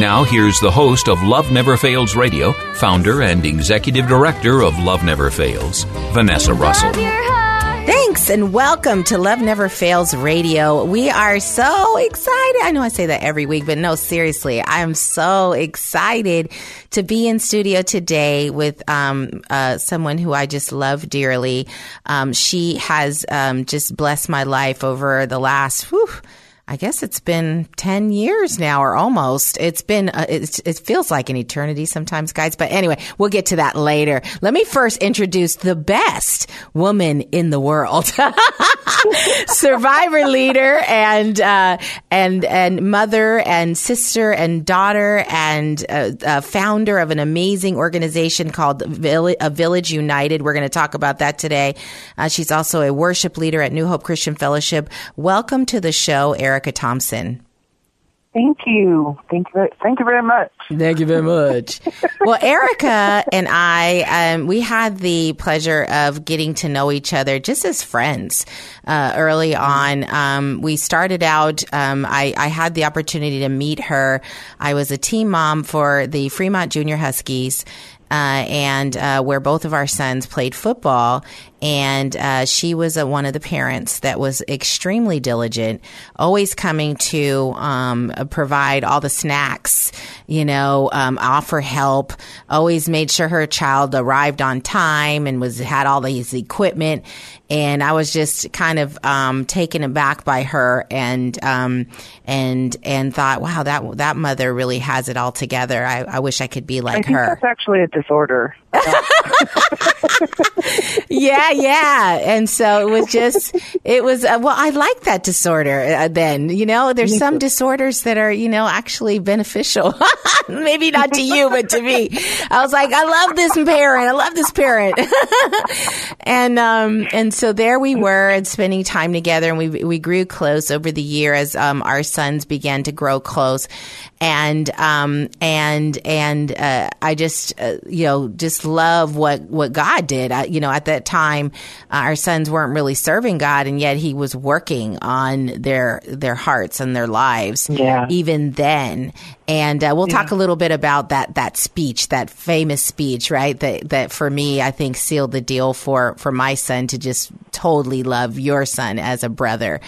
Now, here's the host of Love Never Fails Radio, founder and executive director of Love Never Fails, Vanessa Russell. up your heart. Thanks and welcome to Love Never Fails Radio. We are so excited. I know I say that every week, but no, seriously, I'm so excited to be in studio today with um, uh, someone who I just love dearly. Um, she has um, just blessed my life over the last. Whew, I guess it's been 10 years now or almost. It's been, uh, it's, it feels like an eternity sometimes, guys. But anyway, we'll get to that later. Let me first introduce the best woman in the world. Survivor leader and, uh, and, and mother and sister and daughter and uh, uh, founder of an amazing organization called Vill- uh, Village United. We're going to talk about that today. Uh, she's also a worship leader at New Hope Christian Fellowship. Welcome to the show, Erica Thompson. Thank you. Thank you. Very, thank you very much. Thank you very much. well, Erica and I, um, we had the pleasure of getting to know each other just as friends uh, early on. Um, we started out. Um, I, I had the opportunity to meet her. I was a team mom for the Fremont Junior Huskies. Uh, and uh, where both of our sons played football, and uh, she was uh, one of the parents that was extremely diligent, always coming to um, provide all the snacks, you know, um, offer help. Always made sure her child arrived on time and was had all these equipment. And I was just kind of um, taken aback by her, and um, and and thought, wow, that that mother really has it all together. I, I wish I could be like her. that's actually a disorder. Yeah, yeah. And so it was just, it was, uh, well, I like that disorder uh, then. You know, there's some disorders that are, you know, actually beneficial. Maybe not to you, but to me. I was like, I love this parent. I love this parent. and, um, and so there we were and spending time together and we, we grew close over the year as, um, our sons began to grow close. And, um, and, and, uh, I just, uh, you know, just love what, what God did. I, you know, at that time, uh, our sons weren't really serving God and yet he was working on their, their hearts and their lives. Yeah. Even then. And, uh, we'll talk a little bit about that, that speech, that famous speech, right? That, that for me, I think sealed the deal for, for my son to just totally love your son as a brother.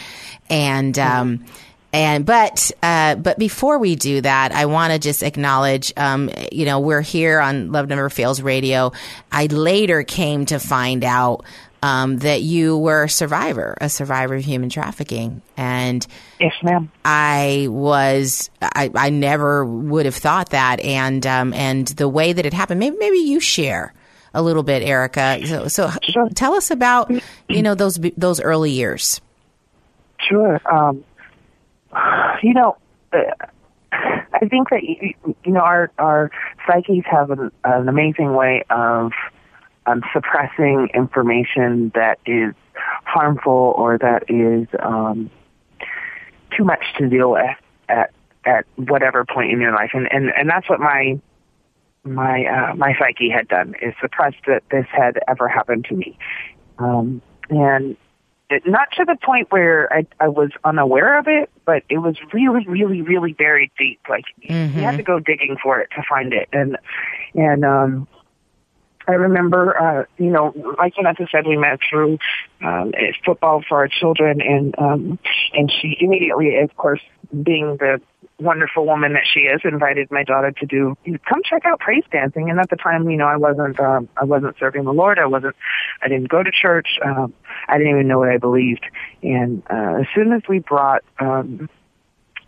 And, um, and but uh, but before we do that, I want to just acknowledge, um, you know, we're here on Love Never Fails Radio. I later came to find out um, that you were a survivor, a survivor of human trafficking, and yes, ma'am. I was I, I never would have thought that, and um, and the way that it happened. Maybe maybe you share a little bit, Erica. So, so Sure. tell us about you know those those early years. Sure. Um, you know, uh, I think that you, know our our psyches have an, an amazing way of um, suppressing information that is harmful or that is um, too much to deal with at at whatever point in your life, and and and that's what my my uh, my psyche had done is suppressed that this had ever happened to me, um, and not to the point where I I was unaware of it, but it was really really really buried deep. Like Mm-hmm. you had to go digging for it to find it, and and um, I remember, uh, you know, like Vanessa said, we met through um, football for our children, and um, and she immediately, of course, being the wonderful woman that she is, invited my daughter to do come check out praise dancing. And at the time, you know, I wasn't um, I wasn't serving the Lord. I wasn't. I didn't go to church. Um, I didn't even know what I believed. And uh, as soon as we brought um,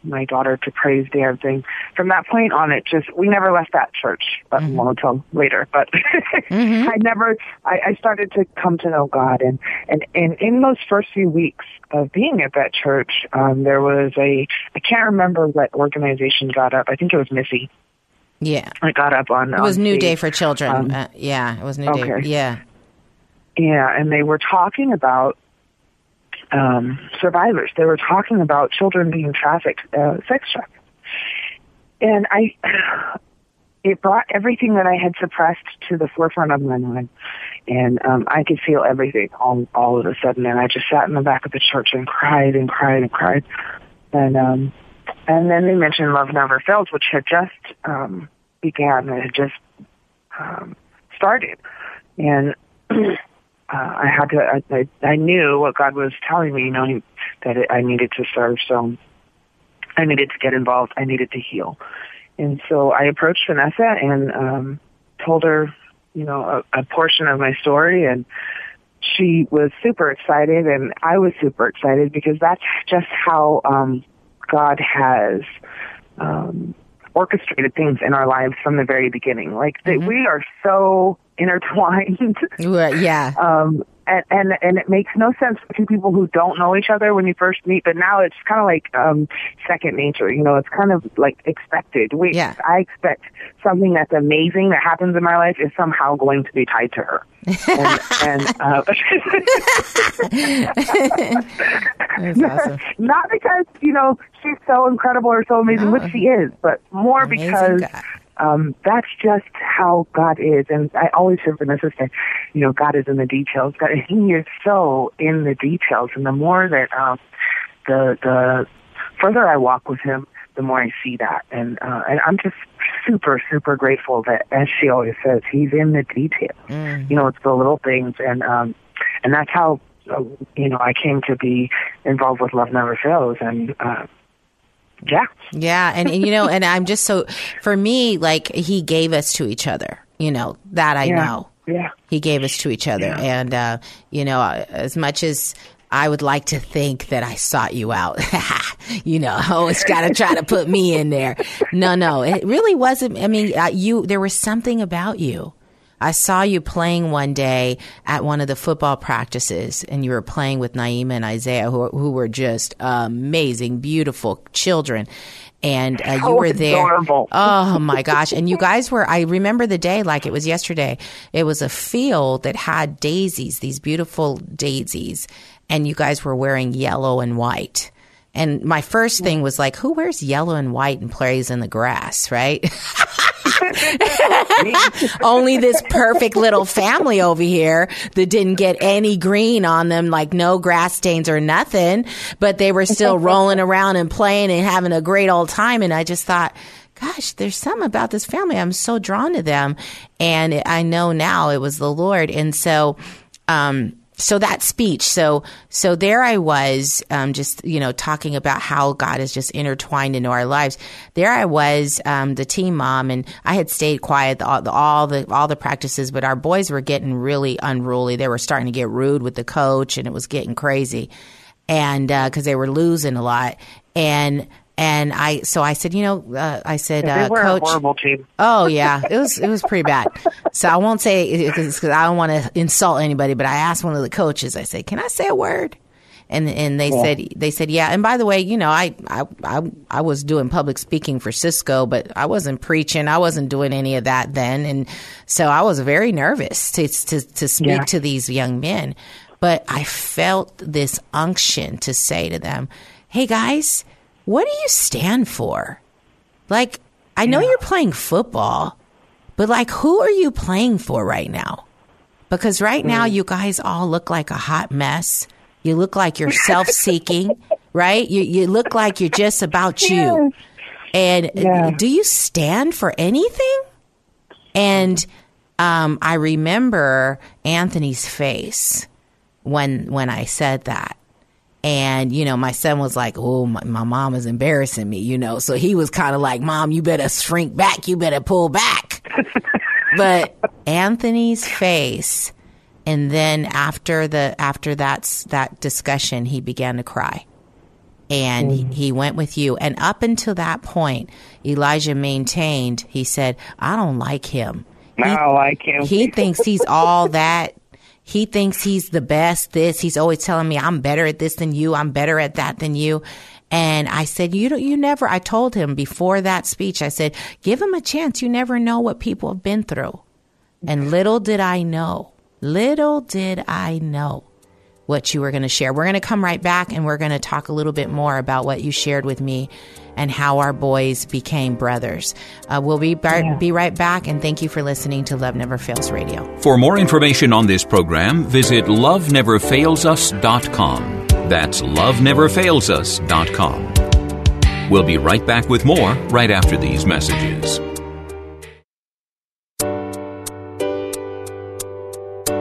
my daughter to praise dancing. From that point on, it just we never left that church. But well, until later, but I never. I, I started to come to know God, and and and in those first few weeks of being at that church, um, there was a I can't remember what organization got up. I think it was Missy. Yeah. I got up on. It was on New stage. Day for Children. Um, uh, yeah, it was New Day. okay. Yeah. Yeah, and they were talking about um, survivors. They were talking about children being trafficked, uh, sex trafficked. And I, it brought everything that I had suppressed to the forefront of my mind. And um, I could feel everything all, all of a sudden. And I just sat in the back of the church and cried and cried and cried. And um, and then they mentioned Love Never Fails, which had just um, began. It had just um, started. And uh, I had to. I, I, I knew what God was telling me. You know, he, that it, I needed to serve. So I needed to get involved. I needed to heal. And so I approached Vanessa and um, told her, you know, a, a portion of my story, and she was super excited, and I was super excited because that's just how um, God has um, orchestrated things in our lives from the very beginning. Like that, we are so intertwined. Right, Yeah. um, and, and and it makes no sense for two people who don't know each other when you first meet. But now it's kind of like um, second nature. You know, it's kind of like expected. We, Yeah. I expect something that's amazing that happens in my life is somehow going to be tied to her. and, and uh, awesome. not because you know she's so incredible or so amazing, which she is, but more Amazing because God. Um, that's just how God is. And I always hear from Vanessa say, you know, God is in the details. God, he is so in the details. And the more that um, the the further I walk with Him, the more I see that. And uh, and I'm just super super grateful that, as she always says, He's in the details. You know, it's the little things, and um, and that's how. Uh, you know, I came to be involved with Love Never Fails, and uh, yeah, Yeah, and, and you know, and I'm just so for me, like he gave us to each other. You know that I Yeah. know. yeah. He gave us to each other, and uh, you know, as much as I would like to think that I sought you out, you know, I always got to try to put me in there. No, no, it really wasn't. I mean, uh, you there was something about you. I saw you playing one day at one of the football practices, and you were playing with Naima and Isaiah, who, who were just amazing, beautiful children. And uh, you were there. adorable. Oh my gosh. And you guys were, I remember the day like it was yesterday. It was a field that had daisies, these beautiful daisies. And you guys were wearing yellow and white. And my first thing was like, who wears yellow and white and plays in the grass, right? Only this perfect little family over here that didn't get any green on them, like no grass stains or nothing, but they were still rolling around and playing and having a great old time. And I just thought, gosh, there's something about this family. I'm so drawn to them. And I know now it was the Lord. And so, um, so that speech so so there i was um, just you know talking about how god is just intertwined into our lives. There i was um, the team mom and i had stayed quiet all the, all the all the practices but our boys were getting really unruly. They were starting to get rude with the coach and it was getting crazy. And because they were losing a lot. And and I so I said, you know, uh, I said, They uh, were coach, a horrible team. Oh yeah, it was it was pretty bad. So I won't say because I don't want to insult anybody, but I asked one of the coaches. I said, "Can I say a word?" And and they said they said yeah. And by the way, you know, I I I, I was doing public speaking for Cisco, but I wasn't preaching. I wasn't doing any of that then, and so I was very nervous to to to speak Yeah. to these young men. But I felt this unction to say to them, "Hey guys." What do you stand for? like, I know you're playing football, but like, who are you playing for right now? Because right now, you guys all look like a hot mess. You look like you're self seeking, right? You, you look like you're just about you. And Yeah. do you stand for anything? And um, I remember Anthony's face when when I said that. And, you know, my son was like, oh, my, my mom is embarrassing me, you know. So he was kind of like, mom, you better shrink back. You better pull back. but Anthony's face. And then after the, after that's, that discussion, he began to cry. And he, he went with you. And up until that point, Elijah maintained, he said, I don't like him. I don't like him. He thinks he's all that. He thinks he's the best. This he's always telling me I'm better at this than you. I'm better at that than you. And I said, you don't, you never, I told him before that speech, I said, give him a chance. You never know what people have been through. And little did I know, little did I know what you were going to share. We're going to come right back and we're going to talk a little bit more about what you shared with me and how our boys became brothers. Uh, we'll be, bar- be right back and thank you for listening to Love Never Fails Radio. For more information on this program, visit loveneverfailsus.com. That's loveneverfailsus.com. We'll be right back with more right after these messages.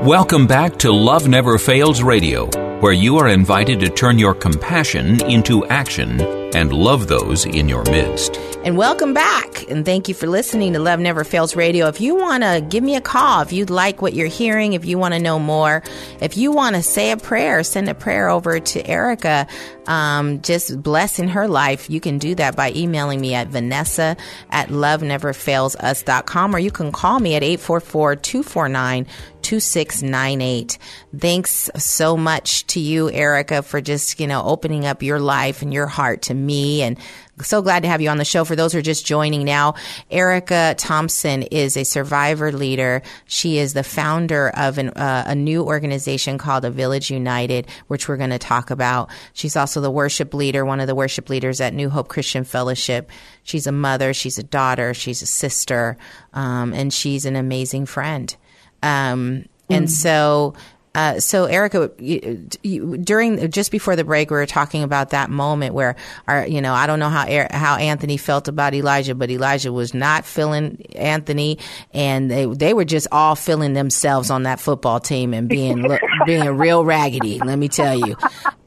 Welcome back to Love Never Fails Radio, where you are invited to turn your compassion into action and love those in your midst. And welcome back. And thank you for listening to Love Never Fails Radio. If you want to give me a call, if you like what you're hearing, if you want to know more, if you want to say a prayer, send a prayer over to Erica, um, just blessing her life, you can do that by emailing me at Vanessa at loveneverfailsus.com or you can call me at 844 249 2698. Thanks so much to you, Erica, for just, you know, opening up your life and your heart to me and so glad to have you on the show. For those who are just joining now, Erica Thompson is a survivor leader. She is the founder of an, uh, a new organization called A Village United, which we're going to talk about. She's also the worship leader, one of the worship leaders at New Hope Christian Fellowship. She's a mother, she's a daughter, she's a sister, um, and she's an amazing friend. Um, and so, uh, so Erica, you, you, during just before the break, we were talking about that moment where, our, you know, I don't know how how Anthony felt about Elijah, but Elijah was not feeling Anthony, and they they were just all feeling themselves on that football team and being being real raggedy. Let me tell you,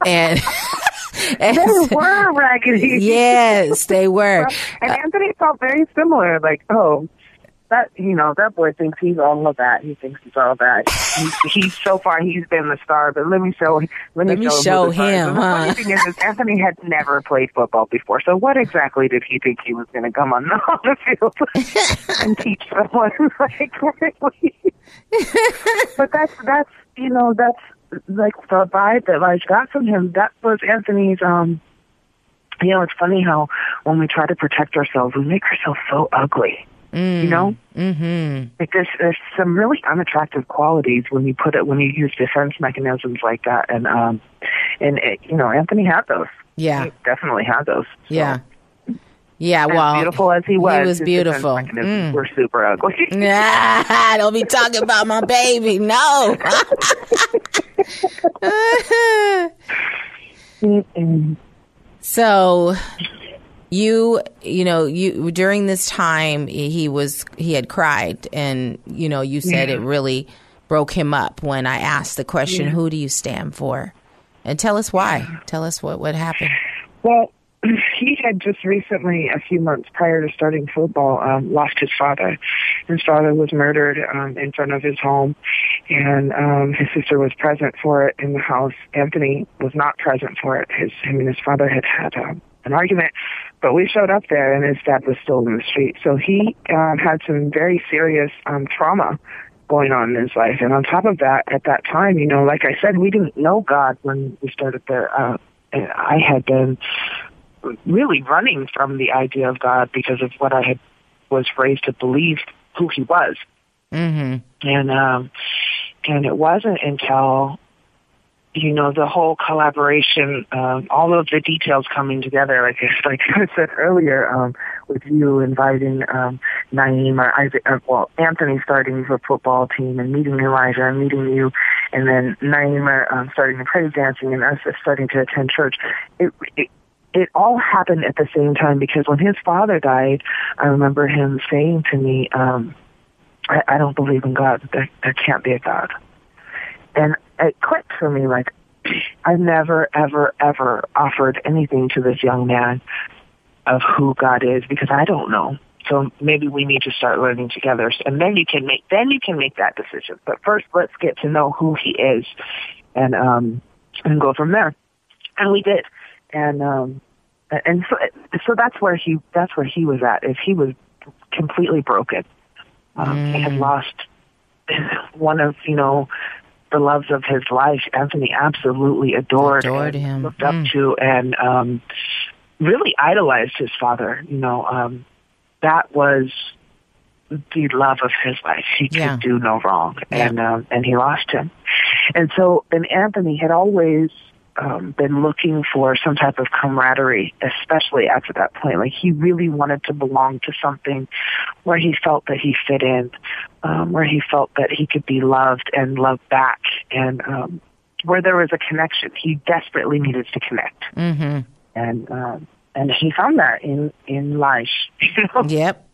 and. and They were raggedy. yes, they were. And Anthony felt very similar. Like, oh, that you know, that boy thinks he's all of that. He thinks he's all that. He's, he's so far he's been the star, but let me show let me, Let me show, show the is. him, And the funny thing is, is, Anthony had never played football before. So what exactly did he think he was going to come on, on the field and teach someone? like, really? but that's that's you know that's like the vibe that I got from him. That was Anthony's. um you know, it's funny how when we try to protect ourselves, we make ourselves so ugly. You know, Mm-hmm. like there's there's some really unattractive qualities when you put it when you use defense mechanisms like that, and um, and it, you know, Anthony had those. Yeah. He definitely had those. So, Yeah. Yeah, As well, beautiful as he was, he was beautiful. Mm. were super ugly. Nah, don't be talking about my baby. No. So you you know you during this time he was he had cried and you know you said it really broke him up when i asked the question who do you stand for and tell us why tell us what what happened Well, he had just recently, a few months prior to starting football, um, lost his father. His father was murdered um, in front of his home, and um, his sister was present for it in the house. Anthony was not present for it. His him and his father had had um, an argument, but we showed up there, and his dad was still in the street. So he um, had some very serious um, trauma going on in his life. And on top of that, at that time, you know, like I said, we didn't know God when we started there. Uh, and I had been really running from the idea of God because of what I had was raised to believe who He was, mm-hmm and um, and it wasn't until you know the whole collaboration, um, all of the details coming together. Like like I said earlier, um, with you inviting um, Naeem or Isaac, uh, well, Anthony starting the football team and meeting Elijah and meeting you, and then Naeem um, starting the praise dancing and us starting to attend church. It, it it all happened at the same time because when his father died, I remember him saying to me, um, I, I don't believe in God. There, there can't be a God. And it clicked for me like, I've never, ever, ever offered anything to this young man of who God is because I don't know. So maybe we need to start learning together, and then you can make then you can make that decision. But first, let's get to know who he is, and um, and go from there. And we did, and um, and so so that's where he that's where he was at. Is he was completely broken. Um, mm. He had lost one of you know the loves of his life. Anthony absolutely adored, adored him, looked up mm. to, and um, really idolized his father. You know, um, that was the love of his life. He Yeah. could do no wrong, Yeah. and um, and he lost him. And so, and Anthony had always um, been looking for some type of camaraderie, especially after that point. Like he really wanted to belong to something where he felt that he fit in, um, where he felt that he could be loved and loved back, and um, where there was a connection. He desperately needed to connect, Mm-hmm. and um, and he found that in in Lige. You know? Yep.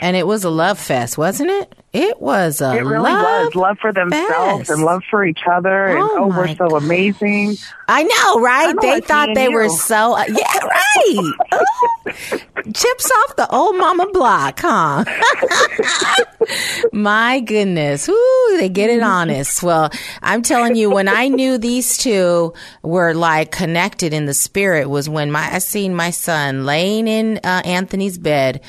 And it was a love fest, wasn't it? It was a It really love was love for themselves fest. and love for each other, and Oh oh, my we're so amazing. I know, right? Know they it's thought me they were you. so uh, yeah, right. Ooh. Chips off the old mama block, huh? My goodness, Ooh, they get it honest. Well, I'm telling you, when I knew these two were like connected in the spirit was when my I seen my son laying in uh, Anthony's bed,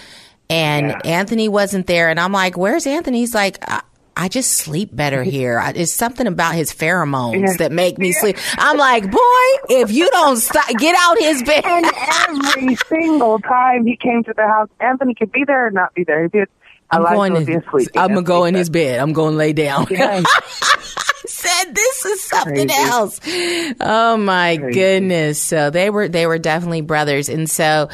and Anthony wasn't there, and I'm like, "Where's Anthony?" He's like. I- I just sleep better here. I- It's something about his pheromones Yeah. that make me sleep. I'm like, boy, if you don't stop, get out his bed. And every single time he came to the house, Anthony could be there or not be there. He did. I'm Elijah going asleep. I'm gonna go in his bed. I'm going to lay down. said, Said this is something Crazy. else. Oh my Crazy. goodness. So they were they were definitely brothers, and so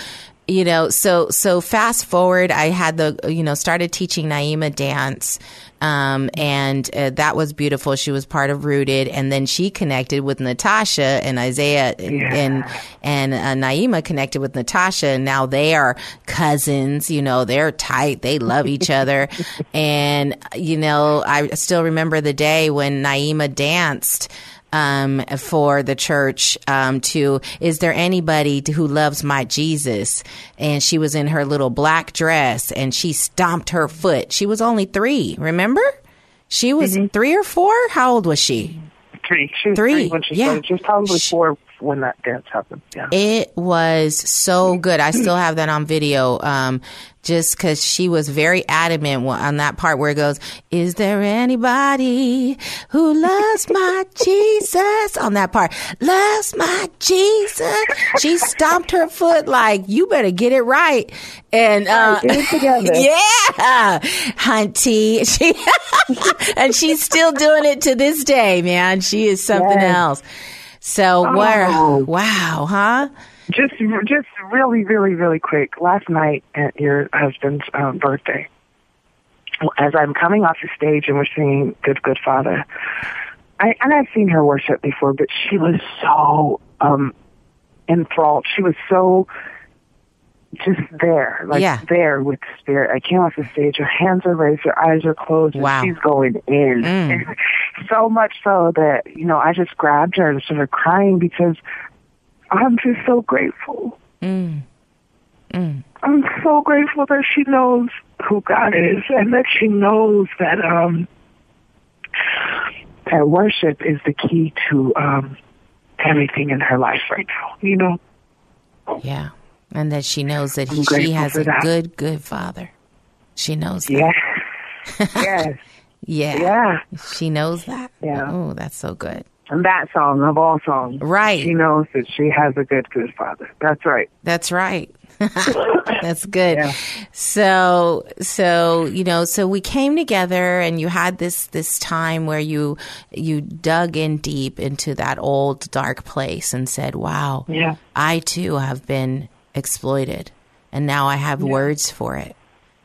you know so so fast forward, I had the you know started teaching Naima dance. Um, and uh, that was beautiful. She was part of Rooted, and then she connected with Natasha and Isaiah, and and uh, Naima connected with Natasha, and now they are cousins. You know, they're tight. They love each other, and you know, I still remember the day when Naima danced um, for the church um, to is there anybody who loves my jesus? And she was in her little black dress and she stomped her foot. She was only three remember? She was three or four? How old was she? Three. She was Three, three, when she yeah. started. She was probably She- four when that dance happened. Yeah. it was so good. I still have that on video. Um, just cause she was very adamant on that part where it goes, is there anybody who loves my Jesus? On that part, loves my Jesus. She stomped her foot like, you better get it right. And, uh, get it together. yeah, hunty. She, and she's still doing it to this day, man. She is something Yes. else. So where? Oh. Wow, huh? Just, just really, really, really quick. Last night at your husband's um, birthday, as I'm coming off the stage and we're singing "Good, Good Father," I and I've seen her worship before, but she was so um enthralled. She was so just there, like Yeah. there with the spirit. I came off the stage. Her hands are raised, her eyes are closed, and Wow. she's going in. Mm. so much so that you know I just grabbed her and started crying because I'm just so grateful. Mm. I'm so grateful that she knows who God is and that she knows that um that worship is the key to um everything in her life right now. You know? Yeah. And that she knows that he, she has a that. good, good father. She knows that. Yes. yes. Yeah. Yeah. She knows that. Yeah. Oh, that's so good. And that song of all songs. Right. She knows that she has a good, good father. That's right. That's right. That's good. Yeah. So, so, you know, so we came together and you had this, this time where you, you dug in deep into that old dark place and said, wow, Yeah. I too have been exploited and now I have words for it.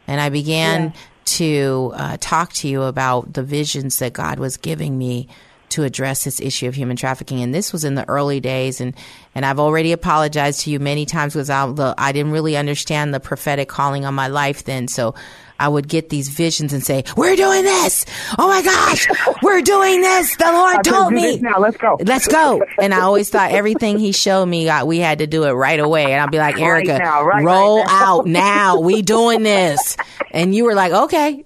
And I began to uh, talk to you about the visions that God was giving me to address this issue of human trafficking. And this was in the early days, and and I've already apologized to you many times because I, I didn't really understand the prophetic calling on my life then. So I would get these visions and say, "We're doing this! Oh my gosh, we're doing this! The Lord I told me. now. Let's go. Let's go!" And I always thought everything He showed me, uh, we had to do it right away. And I'd be like, Right "Erica, now, right, roll right now." out now. We doing this." And you were like, "Okay."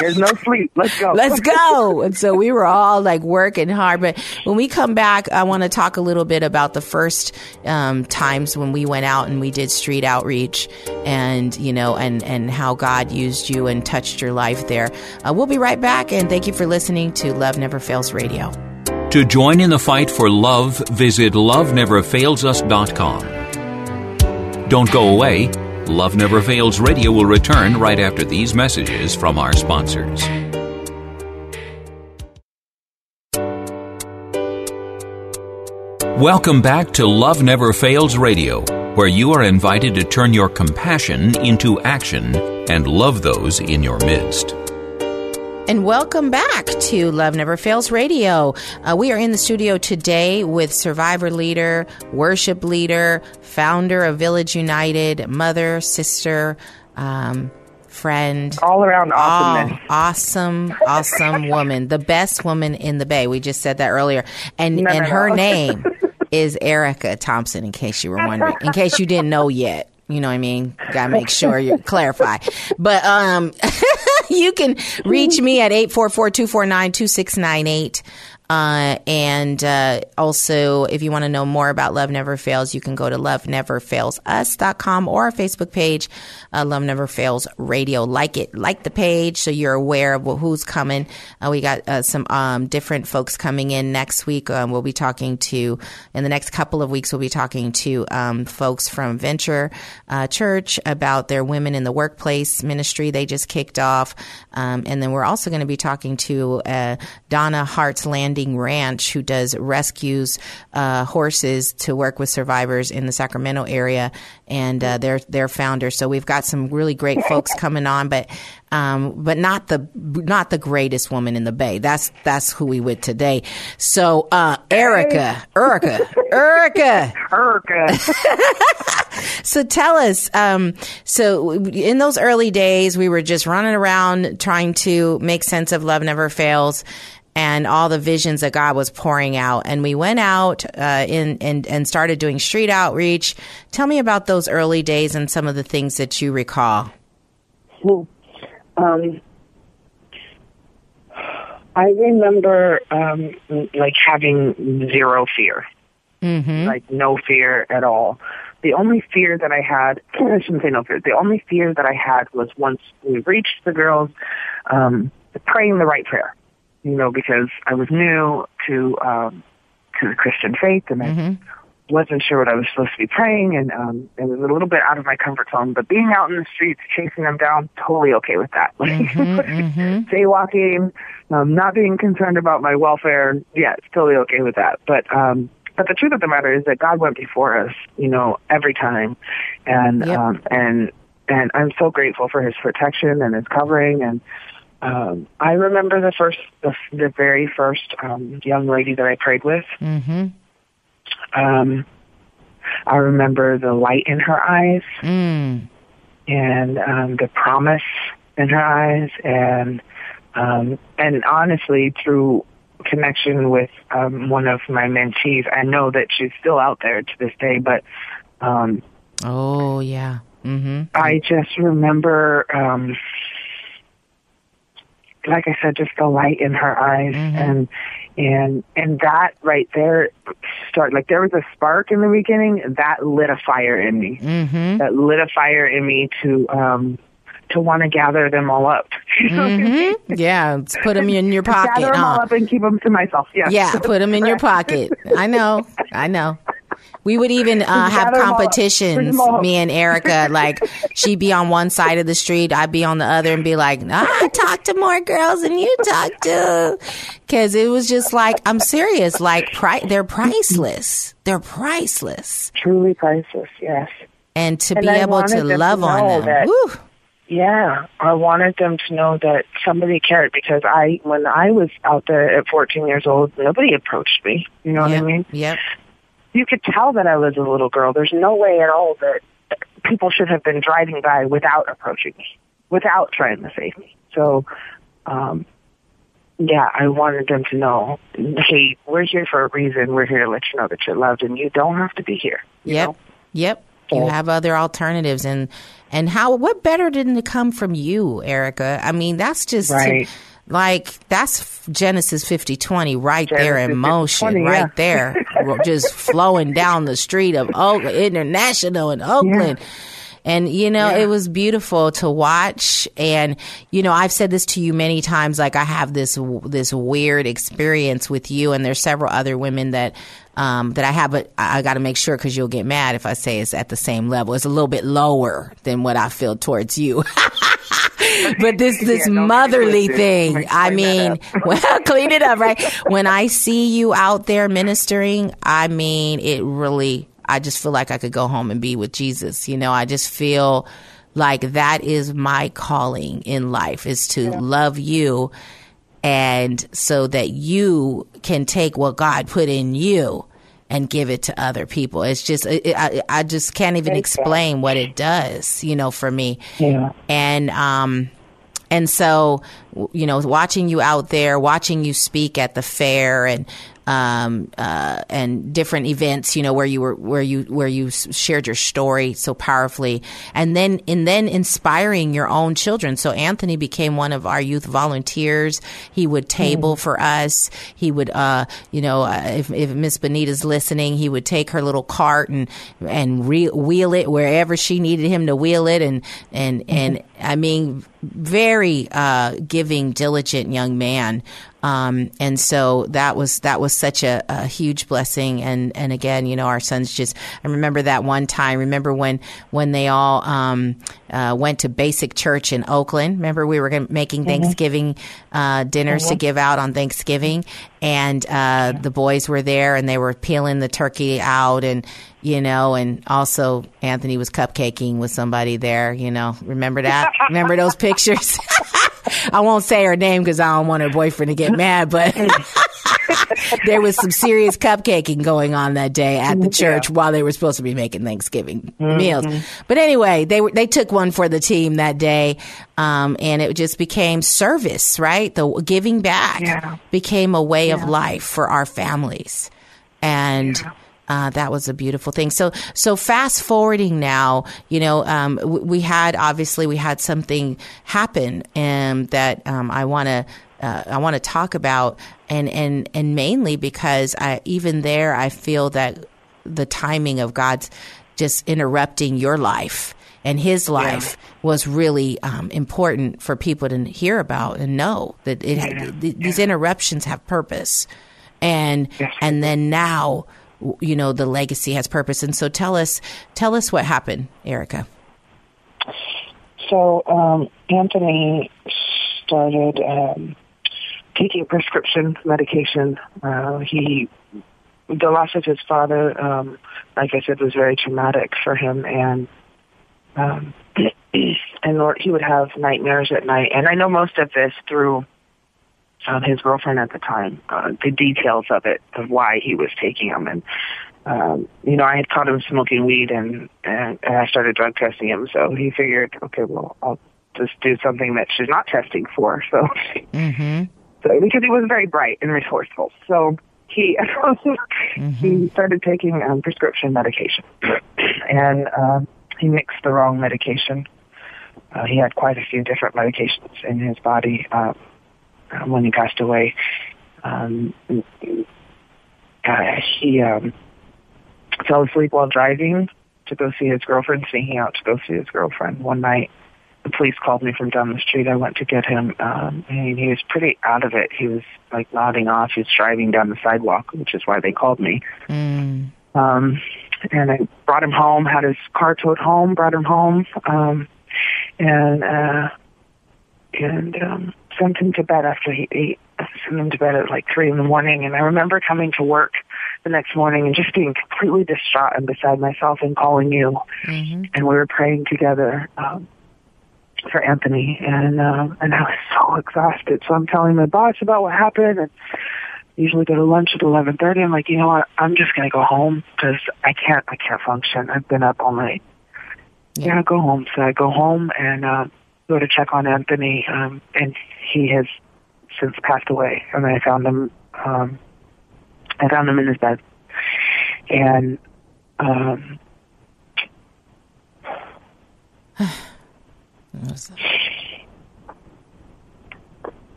There's no sleep. Let's go. Let's go. And so we were all like working hard. But when we come back, I want to talk a little bit about the first um, times when we went out and we did street outreach and, you know, and, and how God used you and touched your life there. Uh, we'll be right back. And thank you for listening to Love Never Fails Radio. To join in the fight for love, visit loveneverfailsus.com. Don't go away. Love Never Fails Radio will return right after these messages from our sponsors. Welcome back to Love Never Fails Radio, where you are invited to turn your compassion into action and love those in your midst. And welcome back to Love Never Fails Radio. Uh, we are in the studio today with survivor leader, worship leader, founder of Village United, mother, sister, um, friend. All around Oh, awesomeness. awesome, awesome woman. The best woman in the Bay. We just said that earlier. And No, and no, her no. name is Erica Thompson, in case you were wondering. In case you didn't know yet. You know what I mean? Gotta make sure you clarify. But um you can reach me at 844-249-2698. Uh, and uh, also, if you want to know more about Love Never Fails, you can go to loveneverfailsus.com or our Facebook page, uh, Love Never Fails Radio. Like it, like the page so you're aware of who's coming. Uh, we got uh, some um, different folks coming in next week. Um, we'll be talking to, in the next couple of weeks, we'll be talking to um, folks from Venture uh, Church about their Women in the Workplace ministry they just kicked off. Um, and then we're also going to be talking to uh, Donna Hart's Landing Ranch, who does rescues uh, horses to work with survivors in the Sacramento area, and uh, they're their founder. So we've got some really great folks coming on, but um, but not the not the greatest woman in the Bay. That's that's who we with today. So uh, Erica, Erica, Erica. Erica. So tell us. Um, so in those early days, we were just running around trying to make sense of love never fails. And all the visions that God was pouring out, and we went out uh, in and and started doing street outreach. Tell me about those early days and some of the things that you recall. um, I remember um, like having zero fear, Mm-hmm. like no fear at all. The only fear that I had, I shouldn't say no fear. The only fear that I had was once we reached the girls, um, praying the right prayer. You know, because I was new to um, to the Christian faith, and I wasn't sure what I was supposed to be praying, and um, it was a little bit out of my comfort zone. But being out in the streets, chasing them down, totally okay with that. Like jaywalking, um, not being concerned about my welfare, yeah, it's totally okay with that. But um, but the truth of the matter is that God went before us, you know, every time, and Yep. um, and and I'm so grateful for His protection and His covering and. Um, I remember the first, the, the very first um, young lady that I prayed with. Mm-hmm. Um, I remember the light in her eyes Mm. and um, the promise in her eyes, and um, and honestly, through connection with um, one of my mentees, I know that she's still out there to this day. But um, Oh yeah. Mm-hmm. I just remember, um, like I said, just the light in her eyes, and and and that right there start like there was a spark in the beginning that lit a fire in me. Mm-hmm. That lit a fire in me to um to want to gather them all up. Mm-hmm. Yeah. Put them in your pocket. gather them huh? all up and keep them to myself. Yeah. Yeah, put them in your pocket. I know, I know. We would even uh, have Gather 'em all up. Bring competitions. 'em all up. Me and Erica, like she'd be on one side of the street, I'd be on the other, and be like, nah, "I talk to more girls than you talk to," because it was just like I'm serious. Like pri- they're priceless. They're priceless. Truly priceless. Yes. and to And be I able to them to love on them. that- Woo. Yeah, I wanted them to know that somebody cared because I, when I was out there at 14 years old, nobody approached me. You know what I mean? Yep. You could tell that I was a little girl. There's no way at all that people should have been driving by without approaching me, without trying to save me. So, um, yeah, I wanted them to know, hey, we're here for a reason. We're here to let you know that you're loved, and you don't have to be here. you Yep. know? Yep. You have other alternatives and and how what better didn't it come from you, Erica? I mean, that's just Right. Like that's Genesis 5020 right there in motion 50:20, right yeah. there just flowing down the street of Oakland International in Oakland. And you know, it was beautiful to watch. And you know, I've said this to you many times. Like I have this this weird experience with you, and there's several other women that um, that I have, but I, I got to make sure because you'll get mad if I say it's at the same level. It's a little bit lower than what I feel towards you. but this this don't motherly thing. Clean I mean, well, clean it up, right? When I see you out there ministering, I mean, it really. I just feel like I could go home and be with Jesus. You know, I just feel like that is my calling in life is to love you and so that you can take what God put in you and give it to other people. It's just it- I, I just can't even explain what it does, you know, for me. Yeah. And um and so you know, watching you out there, watching you speak at the fair and um, uh, and different events, you know, where you were, where you, where you shared your story so powerfully, and then, and then inspiring your own children. So Anthony became one of our youth volunteers. He would table for us. He would, uh, you know, uh, if, if Miss Benita's listening, he would take her little cart and and re- wheel it wherever she needed him to wheel it, and and and I mean, very uh, giving, diligent young man. Um, and so that was that was such a, a huge blessing. And and again, you know, our sons just I remember that one time. Remember when when they all um, uh, went to basic church in Oakland. Remember we were making Thanksgiving uh, dinners to give out on Thanksgiving, and uh, the boys were there and they were peeling the turkey out and you know, and also Anthony was cupcaking with somebody there. You know, remember that? remember those pictures? I won't say her name because I don't want her boyfriend to get mad, but there was some serious cupcaking going on that day at the church while they were supposed to be making Thanksgiving meals. But anyway, they were they took one for the team that day, um, and it just became service. Right, the giving back Yeah. became a way of life for our families, and. Uh, that was a beautiful thing. So, so fast forwarding now, you know, um, w- we had obviously we had something happen, um, that um, I want to uh, I want to talk about, and and and mainly because I even there I feel that the timing of God's just interrupting your life and His life was really um, important for people to hear about and know that it th- these interruptions have purpose, and and then now you know the legacy has purpose. And so tell us tell us what happened, Erica. So um, Anthony started um, taking prescription medication. Uh, he, the loss of his father, um, like I said, was very traumatic for him, and um, and Lord, he would have nightmares at night. And I know most of this through um, his girlfriend at the time, uh, the details of it, of why he was taking them, and um, you know, I had caught him smoking weed and, and, and I started drug testing him. So he figured, okay, well, I'll just do something that she's not testing for. So, Mm-hmm. so because he was very bright and resourceful. So he, he started taking um, prescription medication and, um, he mixed the wrong medication. Uh, he had quite a few different medications in his body, uh, when he passed away. Um, uh, he, um, fell asleep while driving to go see his girlfriend, sneaking out to go see his girlfriend. One night, the police called me from down the street. I went to get him, um, and he was pretty out of it. He was like nodding off. He was driving down the sidewalk, which is why they called me. Mm. Um, and I brought him home, had his car towed home, brought him home, um, and uh, and um, sent him to bed after he ate. Sent him to bed at like three in the morning, and I remember coming to work the next morning and just being completely distraught and beside myself and calling you. Mm-hmm. And we were praying together um, for Anthony, and um, and I was so exhausted. So I'm telling my boss about what happened, and usually go to lunch at 11:30. I'm like, you know what? I'm just gonna go home because I can't I can't function. I've been up all night. Yeah, I go home. So I go home and uh, go to check on Anthony, um, and he has since passed away. And I found him. Um, I found him in his bed, and um,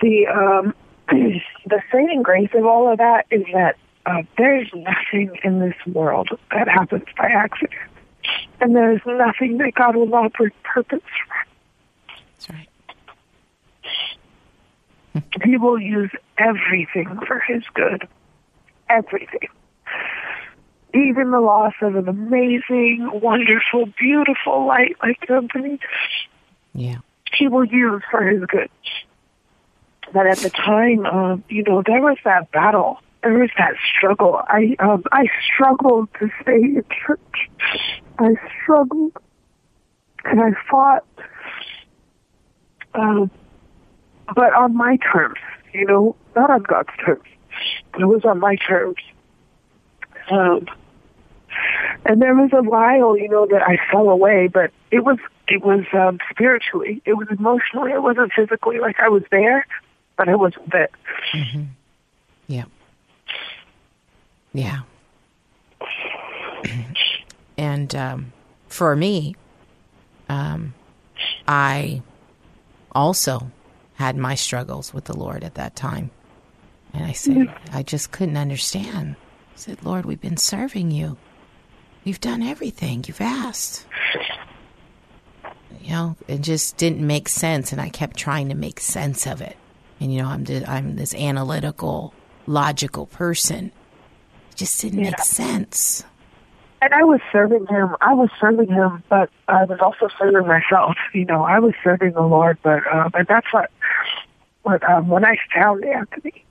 the um, the saving grace of all of that is that uh, there's nothing in this world that happens by accident, and there's nothing that God will not bring purpose. That's right. He will use everything for His good, everything. Even the loss of an amazing, wonderful, beautiful light like Anthony, Yeah. He will use for His good. But at the time, um, you know, there was that battle. There was that struggle. I um, I struggled to stay in church. I struggled, and I fought. Um, but on my terms, you know, not on God's terms. It was on my terms. Um, and there was a while, you know, that I fell away, but it was it was um, spiritually, it was emotionally, it wasn't physically. Like I was there, but I wasn't there. Yeah. Yeah. and um, for me, um, I also had my struggles with the Lord at that time. And I said, I just couldn't understand. I said, Lord, we've been serving you. We've done everything you've asked. You know, it just didn't make sense, and I kept trying to make sense of it. And you know, I'm I'm this analytical, logical person. It just didn't make sense. And I was serving him. I was serving him, but I was also serving myself. You know, I was serving the Lord, but um, and that's what what um, when I found Anthony,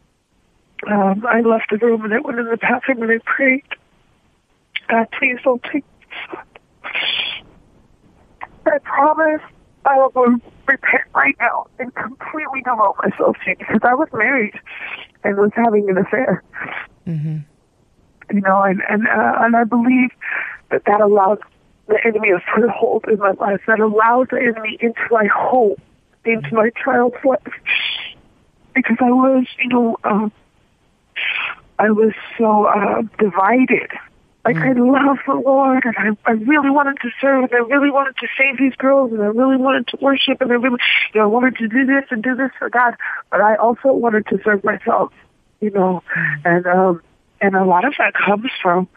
um, I left the room and I went in the bathroom and I prayed. God, please don't take. I promise I will repent right now and completely devote myself to you because I was married and was having an affair you know, and and uh, and I believe that that allows the enemy a foothold in my life. That allows the enemy into my home, into my child's life, because I was, you know, um, I was so uh, divided. Like I love the Lord, and I, I really wanted to serve, and I really wanted to save these girls, and I really wanted to worship, and I really, you know, I wanted to do this and do this for God, but I also wanted to serve myself, you know, and um, and a lot of that comes from,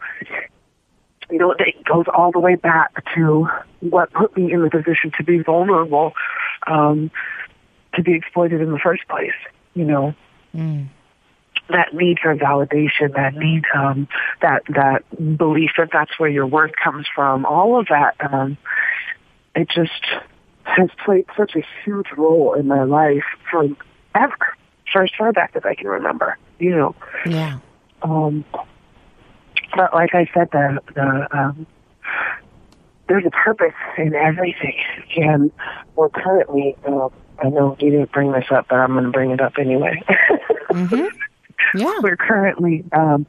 you know, it goes all the way back to what put me in the position to be vulnerable, um, to be exploited in the first place. You know, that need for validation, that need, um, that that belief that that's where your worth comes from. All of that, um, it just has played such a huge role in my life from ever, for as far back as I can remember. You know. Yeah. Um, but like I said, the the um, there's a purpose in everything, and we're currently. Uh, I know you didn't bring this up, but I'm going to bring it up anyway. Yeah. we're currently um,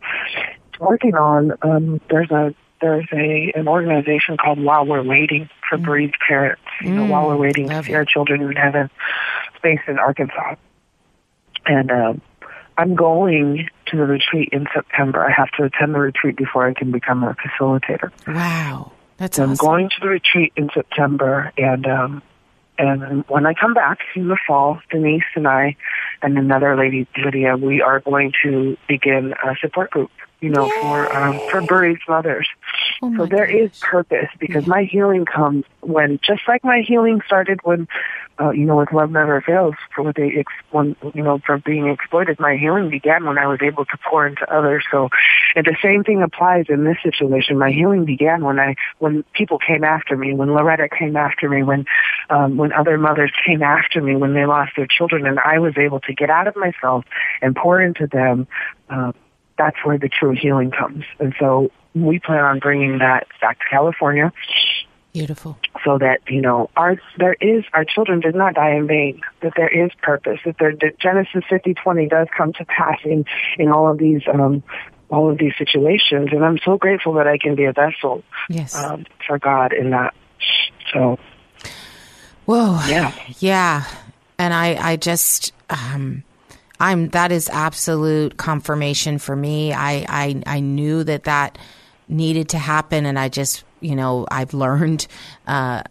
working on. Um, there's a there's a an organization called While We're Waiting for Bereaved Parents. You know, while we're waiting to see it. our children in heaven, based in Arkansas, and um, I'm going to the retreat in September. I have to attend the retreat before I can become a facilitator. Wow. That's So I'm going to the retreat in September, and um, and when I come back in the fall, Denise and I and another lady, Lydia, we are going to begin a support group. You know, for um, for bereaved mothers. Oh so there is gosh. purpose because my healing comes when, just like my healing started when, uh, you know, with love never fails for what they ex- when you know from being exploited. My healing began when I was able to pour into others. So, and the same thing applies in this situation. My healing began when I when people came after me, when Loretta came after me, when um, when other mothers came after me, when they lost their children, and I was able to get out of myself and pour into them. Um, that's where the true healing comes. And so we plan on bringing that back to California Beautiful. so that you know our there is our children did not die in vain that there is purpose that there that genesis fifty twenty does come to pass in in all of these um all of these situations and i'm so grateful that i can be a vessel Yes. um for god in that so Whoa. yeah Yeah. And I, I just, um, I'm, that is absolute confirmation for me. I, I, I knew that that needed to happen. And I just, you know, I've learned, uh,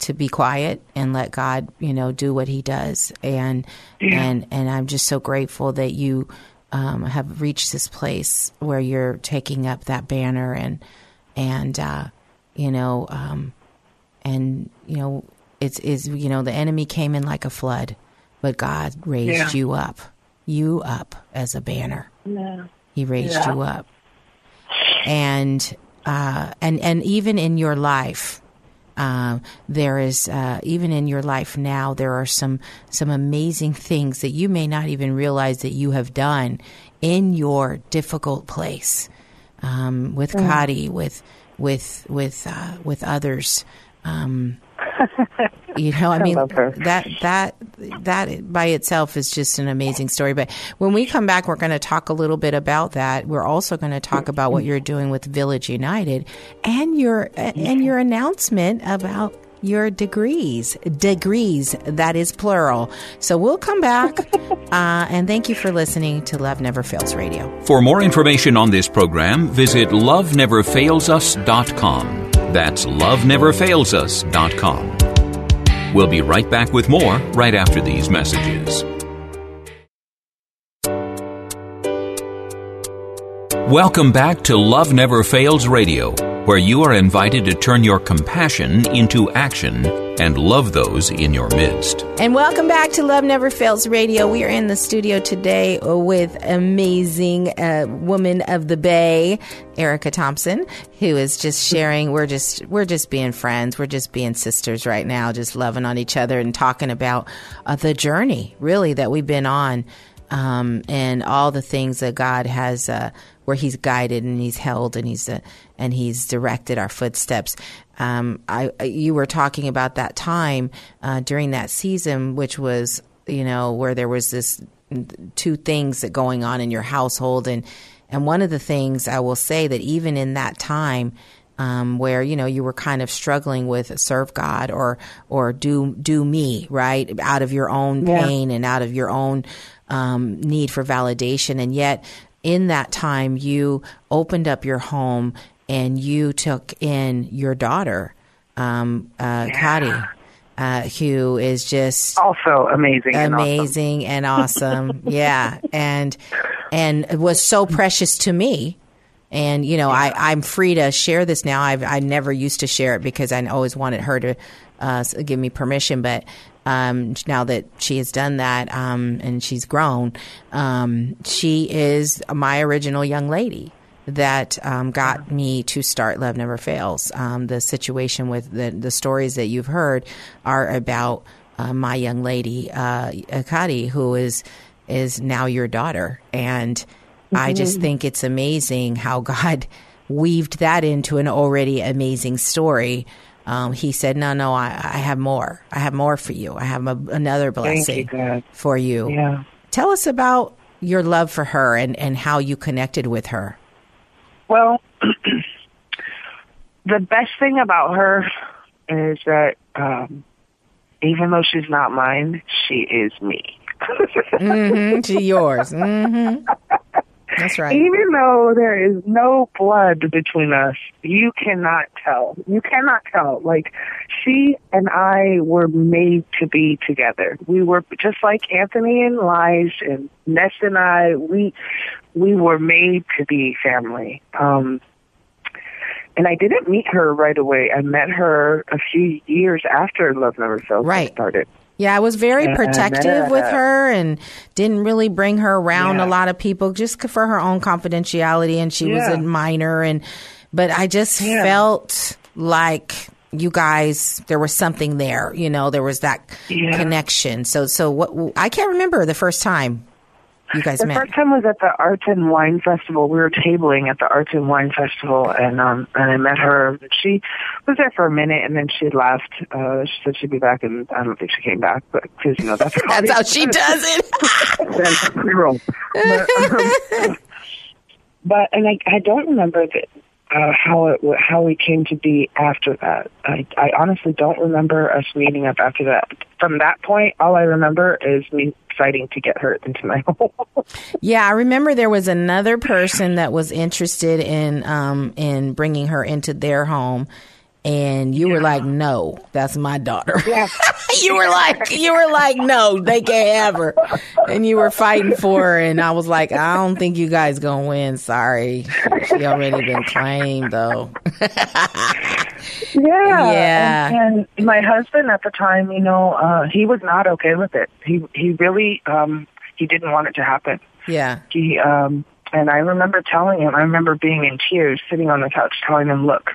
to be quiet and let God, you know, do what he does. And, and, and I'm just so grateful that you, um, have reached this place where you're taking up that banner and, and, uh, you know, um, and you know it's is you know the enemy came in like a flood but god raised Yeah. you up you up as a banner he raised Yeah. you up and uh and and even in your life um, there is uh, even in your life now there are some some amazing things that you may not even realize that you have done in your difficult place um, with Kadi, with with with uh, with others. Um, you know, I mean that that that by itself is just an amazing story. But when we come back, we're going to talk a little bit about that. We're also going to talk about what you're doing with Village United and your and your announcement about your degrees degrees that is plural so we'll come back uh, and thank you for listening to love never fails radio For more information on this program, visit loveneverfailsus.com. That's loveneverfailsus.com. We'll be right back with more right after these messages. Welcome back to Love Never Fails Radio, where you are invited to turn your compassion into action and love those in your midst. And welcome back to Love Never Fails Radio. We are in the studio today with amazing uh, woman of the Bay, Erica Thompson, who is just sharing. We're just we're just being friends. We're just being sisters right now, just loving on each other and talking about uh, the journey, really, that we've been on, um, and all the things that God has. Uh, where he's guided and he's held and he's uh, and he's directed our footsteps. Um, I, you were talking about that time uh, during that season, which was you know where there was this two things that going on in your household, and and one of the things I will say that even in that time. Um, where you know you were kind of struggling with serve God or or do do me right out of your own pain and out of your own um, need for validation, and yet in that time you opened up your home and you took in your daughter, um, uh, Kadi, uh, who is just also amazing and awesome. amazing and awesome. yeah, and and it was so precious to me. And you know, I I'm free to share this now. I've I never used to share it because I always wanted her to uh, give me permission, but. Um, now that she has done that um, and she's grown, um, she is my original young lady that um, got me to start Love Never Fails. Um, the situation with the, the stories that you've heard are about uh, my young lady, uh, Akadi, who is is now your daughter, and I just think it's amazing how God weaved that into an already amazing story. Um, he said, "No, no, I, I have more. I have more for you. I have a, another Thank you, blessing for you." Yeah. Tell us about your love for her and, and how you connected with her. Well, the best thing about her is that um, even though she's not mine, she is me. Mm-hmm, to yours. Mm-hmm. That's right. Even though there is no blood between us, you cannot tell. You cannot tell. Like, she and I were made to be together. We were just like Anthony and Lige and Ness and I, we, we were made to be family. Um, and I didn't meet her right away. I met her a few years after Love Never Fails Right. started. Yeah, I was very And protective with her and didn't really bring her around Yeah. a lot of people just for her own confidentiality. And she was a minor, and but I just Yeah. felt like you guys there was something there. You know, there was that Yeah. connection. So, so what? I can't remember the first time you guys the met? first time was at the Arts and Wine Festival. We were tabling at the Arts and Wine Festival, and um, and I met her. She was there for a minute, and then she left. Uh, she said she'd be back, and I don't think she came back, but because you know that's That's how she does it. That's zero. But, um, but and I I don't remember that. Uh, how it how we came to be after that. I I honestly don't remember us meeting up after that. From that point, all I remember is me fighting to get her into my home. Yeah, I remember there was another person that was interested in um in bringing her into their home and you were like, "No, that's my daughter." Yeah. you were like you were like, "No, they can't have her." And you were fighting for her and I was like, "I don't think you guys going to win. Sorry. She already been claimed though." Yeah. Yeah. And, and my husband at the time, you know, uh, he was not okay with it. He he really um he didn't want it to happen. yeah. He um and I remember telling him, I remember being in tears sitting on the couch telling him, "Look,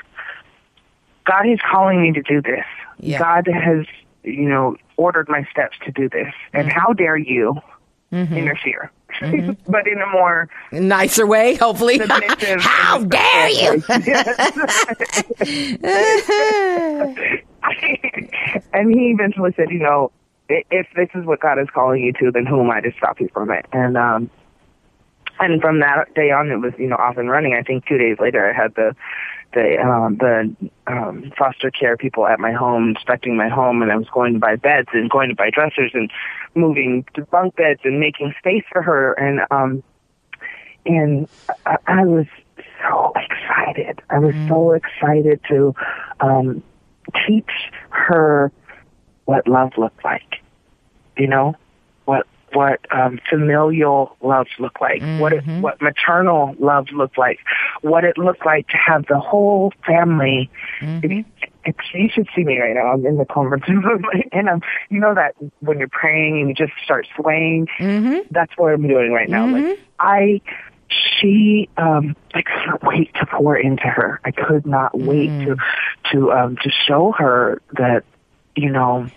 God is calling me to do this. Yeah. God has, you know, ordered my steps to do this. And Mm-hmm. how dare you interfere?" but in a more Nicer way, hopefully. How dare you? and he eventually said, you know, if this is what God is calling you to, then who am I to stop you from it? And um, and from that day on, it was you know off and running. I think two days later, I had the the um, the um, foster care people at my home inspecting my home, and I was going to buy beds and going to buy dressers and moving to bunk beds and making space for her, and um, and I, I was so excited. I was so excited to um, teach her what love looked like. You know, what um, familial love looked like, what it, what maternal love looked like, what it looked like to have the whole family. It, it's, you should see me right now. I'm in the conference room, and I'm, you know that when you're praying and you just start swaying. That's what I'm doing right now. Like I, she, um, I couldn't wait to pour into her. I could not wait to, to, um, to show her that, you know,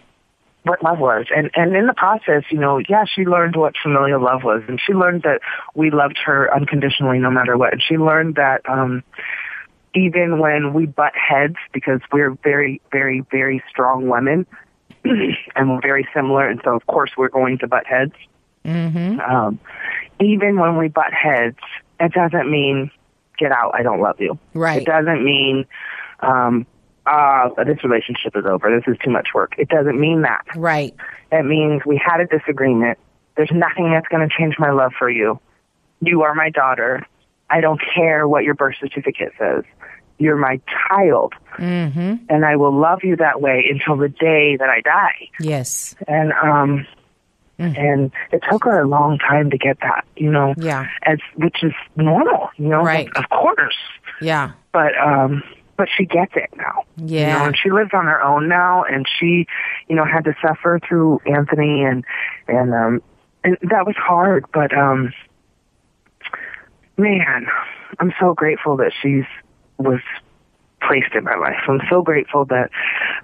what love was. And and in the process, you know, yeah, she learned what familial love was and she learned that we loved her unconditionally no matter what. And she learned that um even when we butt heads because we're very, very, very strong women and we're very similar and so of course we're going to butt heads. Mm-hmm. Um even when we butt heads, it doesn't mean get out, I don't love you. Right. It doesn't mean um uh this relationship is over. This is too much work. It doesn't mean that. Right. It means we had a disagreement. There's nothing that's going to change my love for you. You are my daughter. I don't care what your birth certificate says. You're my child. Mm-hmm. And I will love you that way until the day that I die. Yes. And, um, and it took her a long time to get that, you know, Yeah. as, which is normal, you know, Right. of course Yeah. but um but she gets it now. You Yeah. know, and she lives on her own now and she, you know, had to suffer through Anthony and and um and that was hard, but um man, I'm so grateful that she's was placed in my life. I'm so grateful that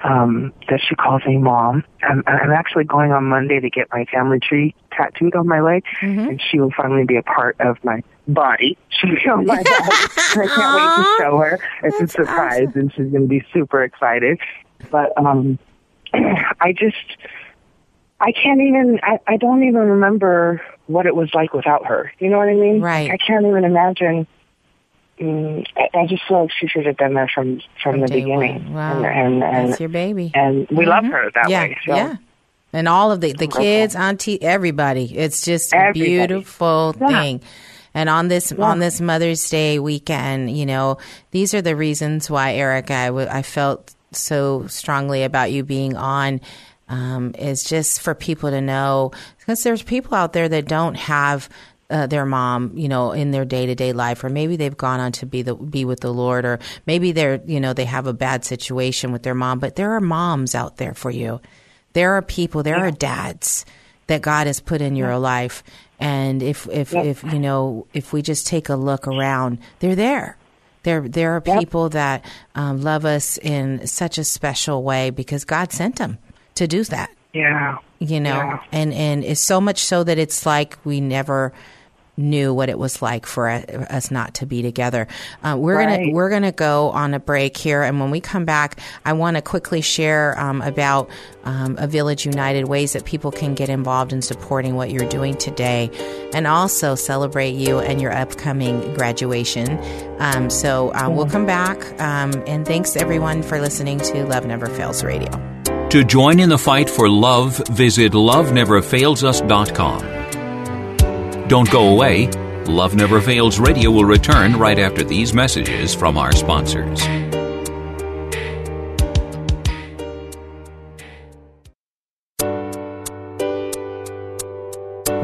um that she calls me mom. I'm I'm actually going on Monday to get my family tree tattooed on my leg and she will finally be a part of my body. She'll be on my body. I can't wait to show her. It's a surprise and she's gonna be super excited. But um I just I can't even I, I don't even remember what it was like without her. You know what I mean? Right. I can't even imagine Mm, I, I just feel like she should have been there from from, the beginning. one. Wow. And and, and, That's your baby. and we love her that yeah. way. So. Yeah. And all of the, the kids, auntie, everybody. It's just a beautiful Yeah. thing. And on this on this Mother's Day weekend, you know, these are the reasons why Erica, I, w- I felt so strongly about you being on. Um, is just for people to know because there's people out there that don't have uh, their mom, you know, in their day to day life, or maybe they've gone on to be the be with the Lord, or maybe they're, you know, they have a bad situation with their mom. But there are moms out there for you. There are people. There are dads that God has put in your life, and if if if you know, if we just take a look around, they're there. There, there are people that um, love us in such a special way because God sent them to do that. Yeah. You know, Yeah. and and it's so much so that it's like we never knew what it was like for us not to be together. Uh, we're gonna we're gonna go on a break here, and when we come back, I want to quickly share um, about um, a Village United ways that people can get involved in supporting what you're doing today, and also celebrate you and your upcoming graduation. Um, so uh, we'll come back, um, and thanks everyone for listening to Love Never Fails Radio. To join in the fight for love, visit loveneverfailsus.com. Don't go away. Love Never Fails Radio will return right after these messages from our sponsors.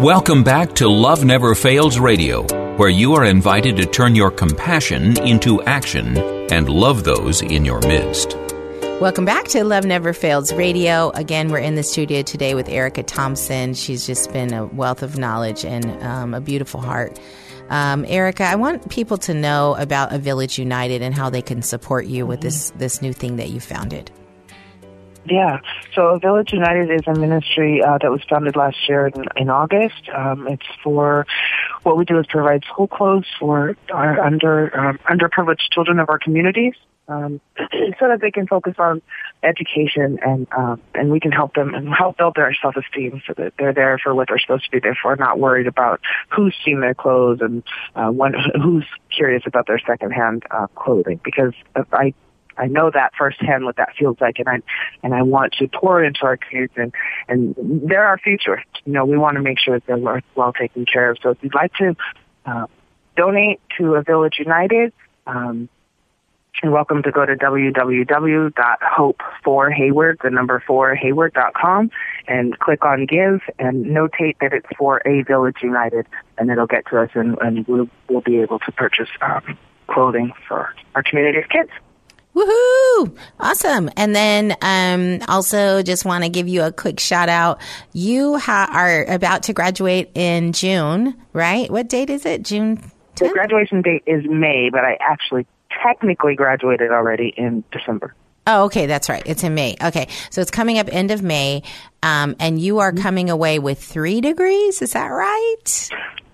Welcome back to Love Never Fails Radio, where you are invited to turn your compassion into action and love those in your midst. Welcome back to Love Never Fails Radio. Again, we're in the studio today with Erica Thompson. She's just been a wealth of knowledge and um, a beautiful heart. Um, Erica, I want people to know about A Village United and how they can support you with this this new thing that you founded. Yeah. So A Village United is a ministry uh, that was founded last year in, in August. Um, it's for what we do is provide school clothes for our under um, underprivileged children of our communities, um, so that they can focus on education and um, and we can help them and help build their self esteem so that they're there for what they're supposed to be there for, not worried about who's seeing their clothes and uh, when, who's curious about their secondhand uh, clothing. Because I I know that firsthand what that feels like, and I and I want to pour into our kids, and and they're our future. You know, we want to make sure that they're well, well taken care of. So if you'd like to uh, donate to a Village United, um, you're welcome to go to www.hope4hayward, the number four hayward.com, and click on give and notate that it's for a Village United, and it'll get to us, and, and we'll, we'll be able to purchase um, clothing for our community of kids. Woohoo! Awesome. And then um, also just want to give you a quick shout out. You ha- are about to graduate in June, right? What date is it? June The graduation date is May, but I actually technically graduated already in December. Oh, okay, that's right. It's in May. Okay, so it's coming up end of May, um, and you are coming away with three degrees. Is that right?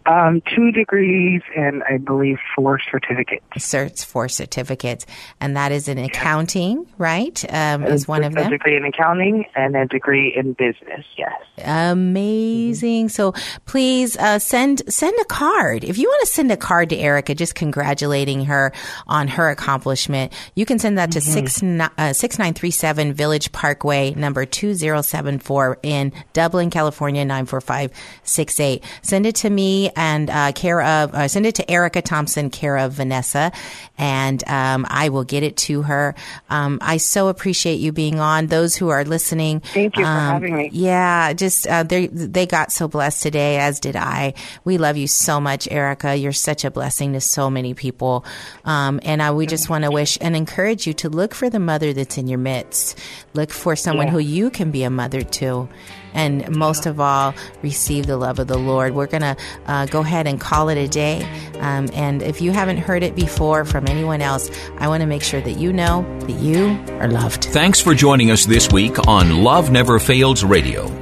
Um, two degrees and I believe four certificates. Certs for certificates, and that is in accounting, right? Um, is one of a them. degree in accounting and a degree in business. Yes. Amazing. So please uh, send send a card. If you want to send a card to Erica, just congratulating her on her accomplishment, you can send that to six uh, six nine three seven Village Parkway, number two zero seven four in Dublin, California nine four five six eight. Send it to me and uh, care of uh, send it to Erica Thompson, care of Vanessa, and um, I will get it to her. Um, I so appreciate you being on. Those who are listening, Thank you for um, having me. yeah, just uh, they they got so blessed today, as did I. We love you so much, Erica. You're such a blessing to so many people, um, and I, we just want to wish and encourage you to look for the mother that's in your midst. Look for someone Yeah. who you can be a mother to. And most of all, receive the love of the Lord. We're going to uh, go ahead and call it a day. Um, and if you haven't heard it before from anyone else, I want to make sure that you know that you are loved. Thanks for joining us this week on Love Never Fails Radio.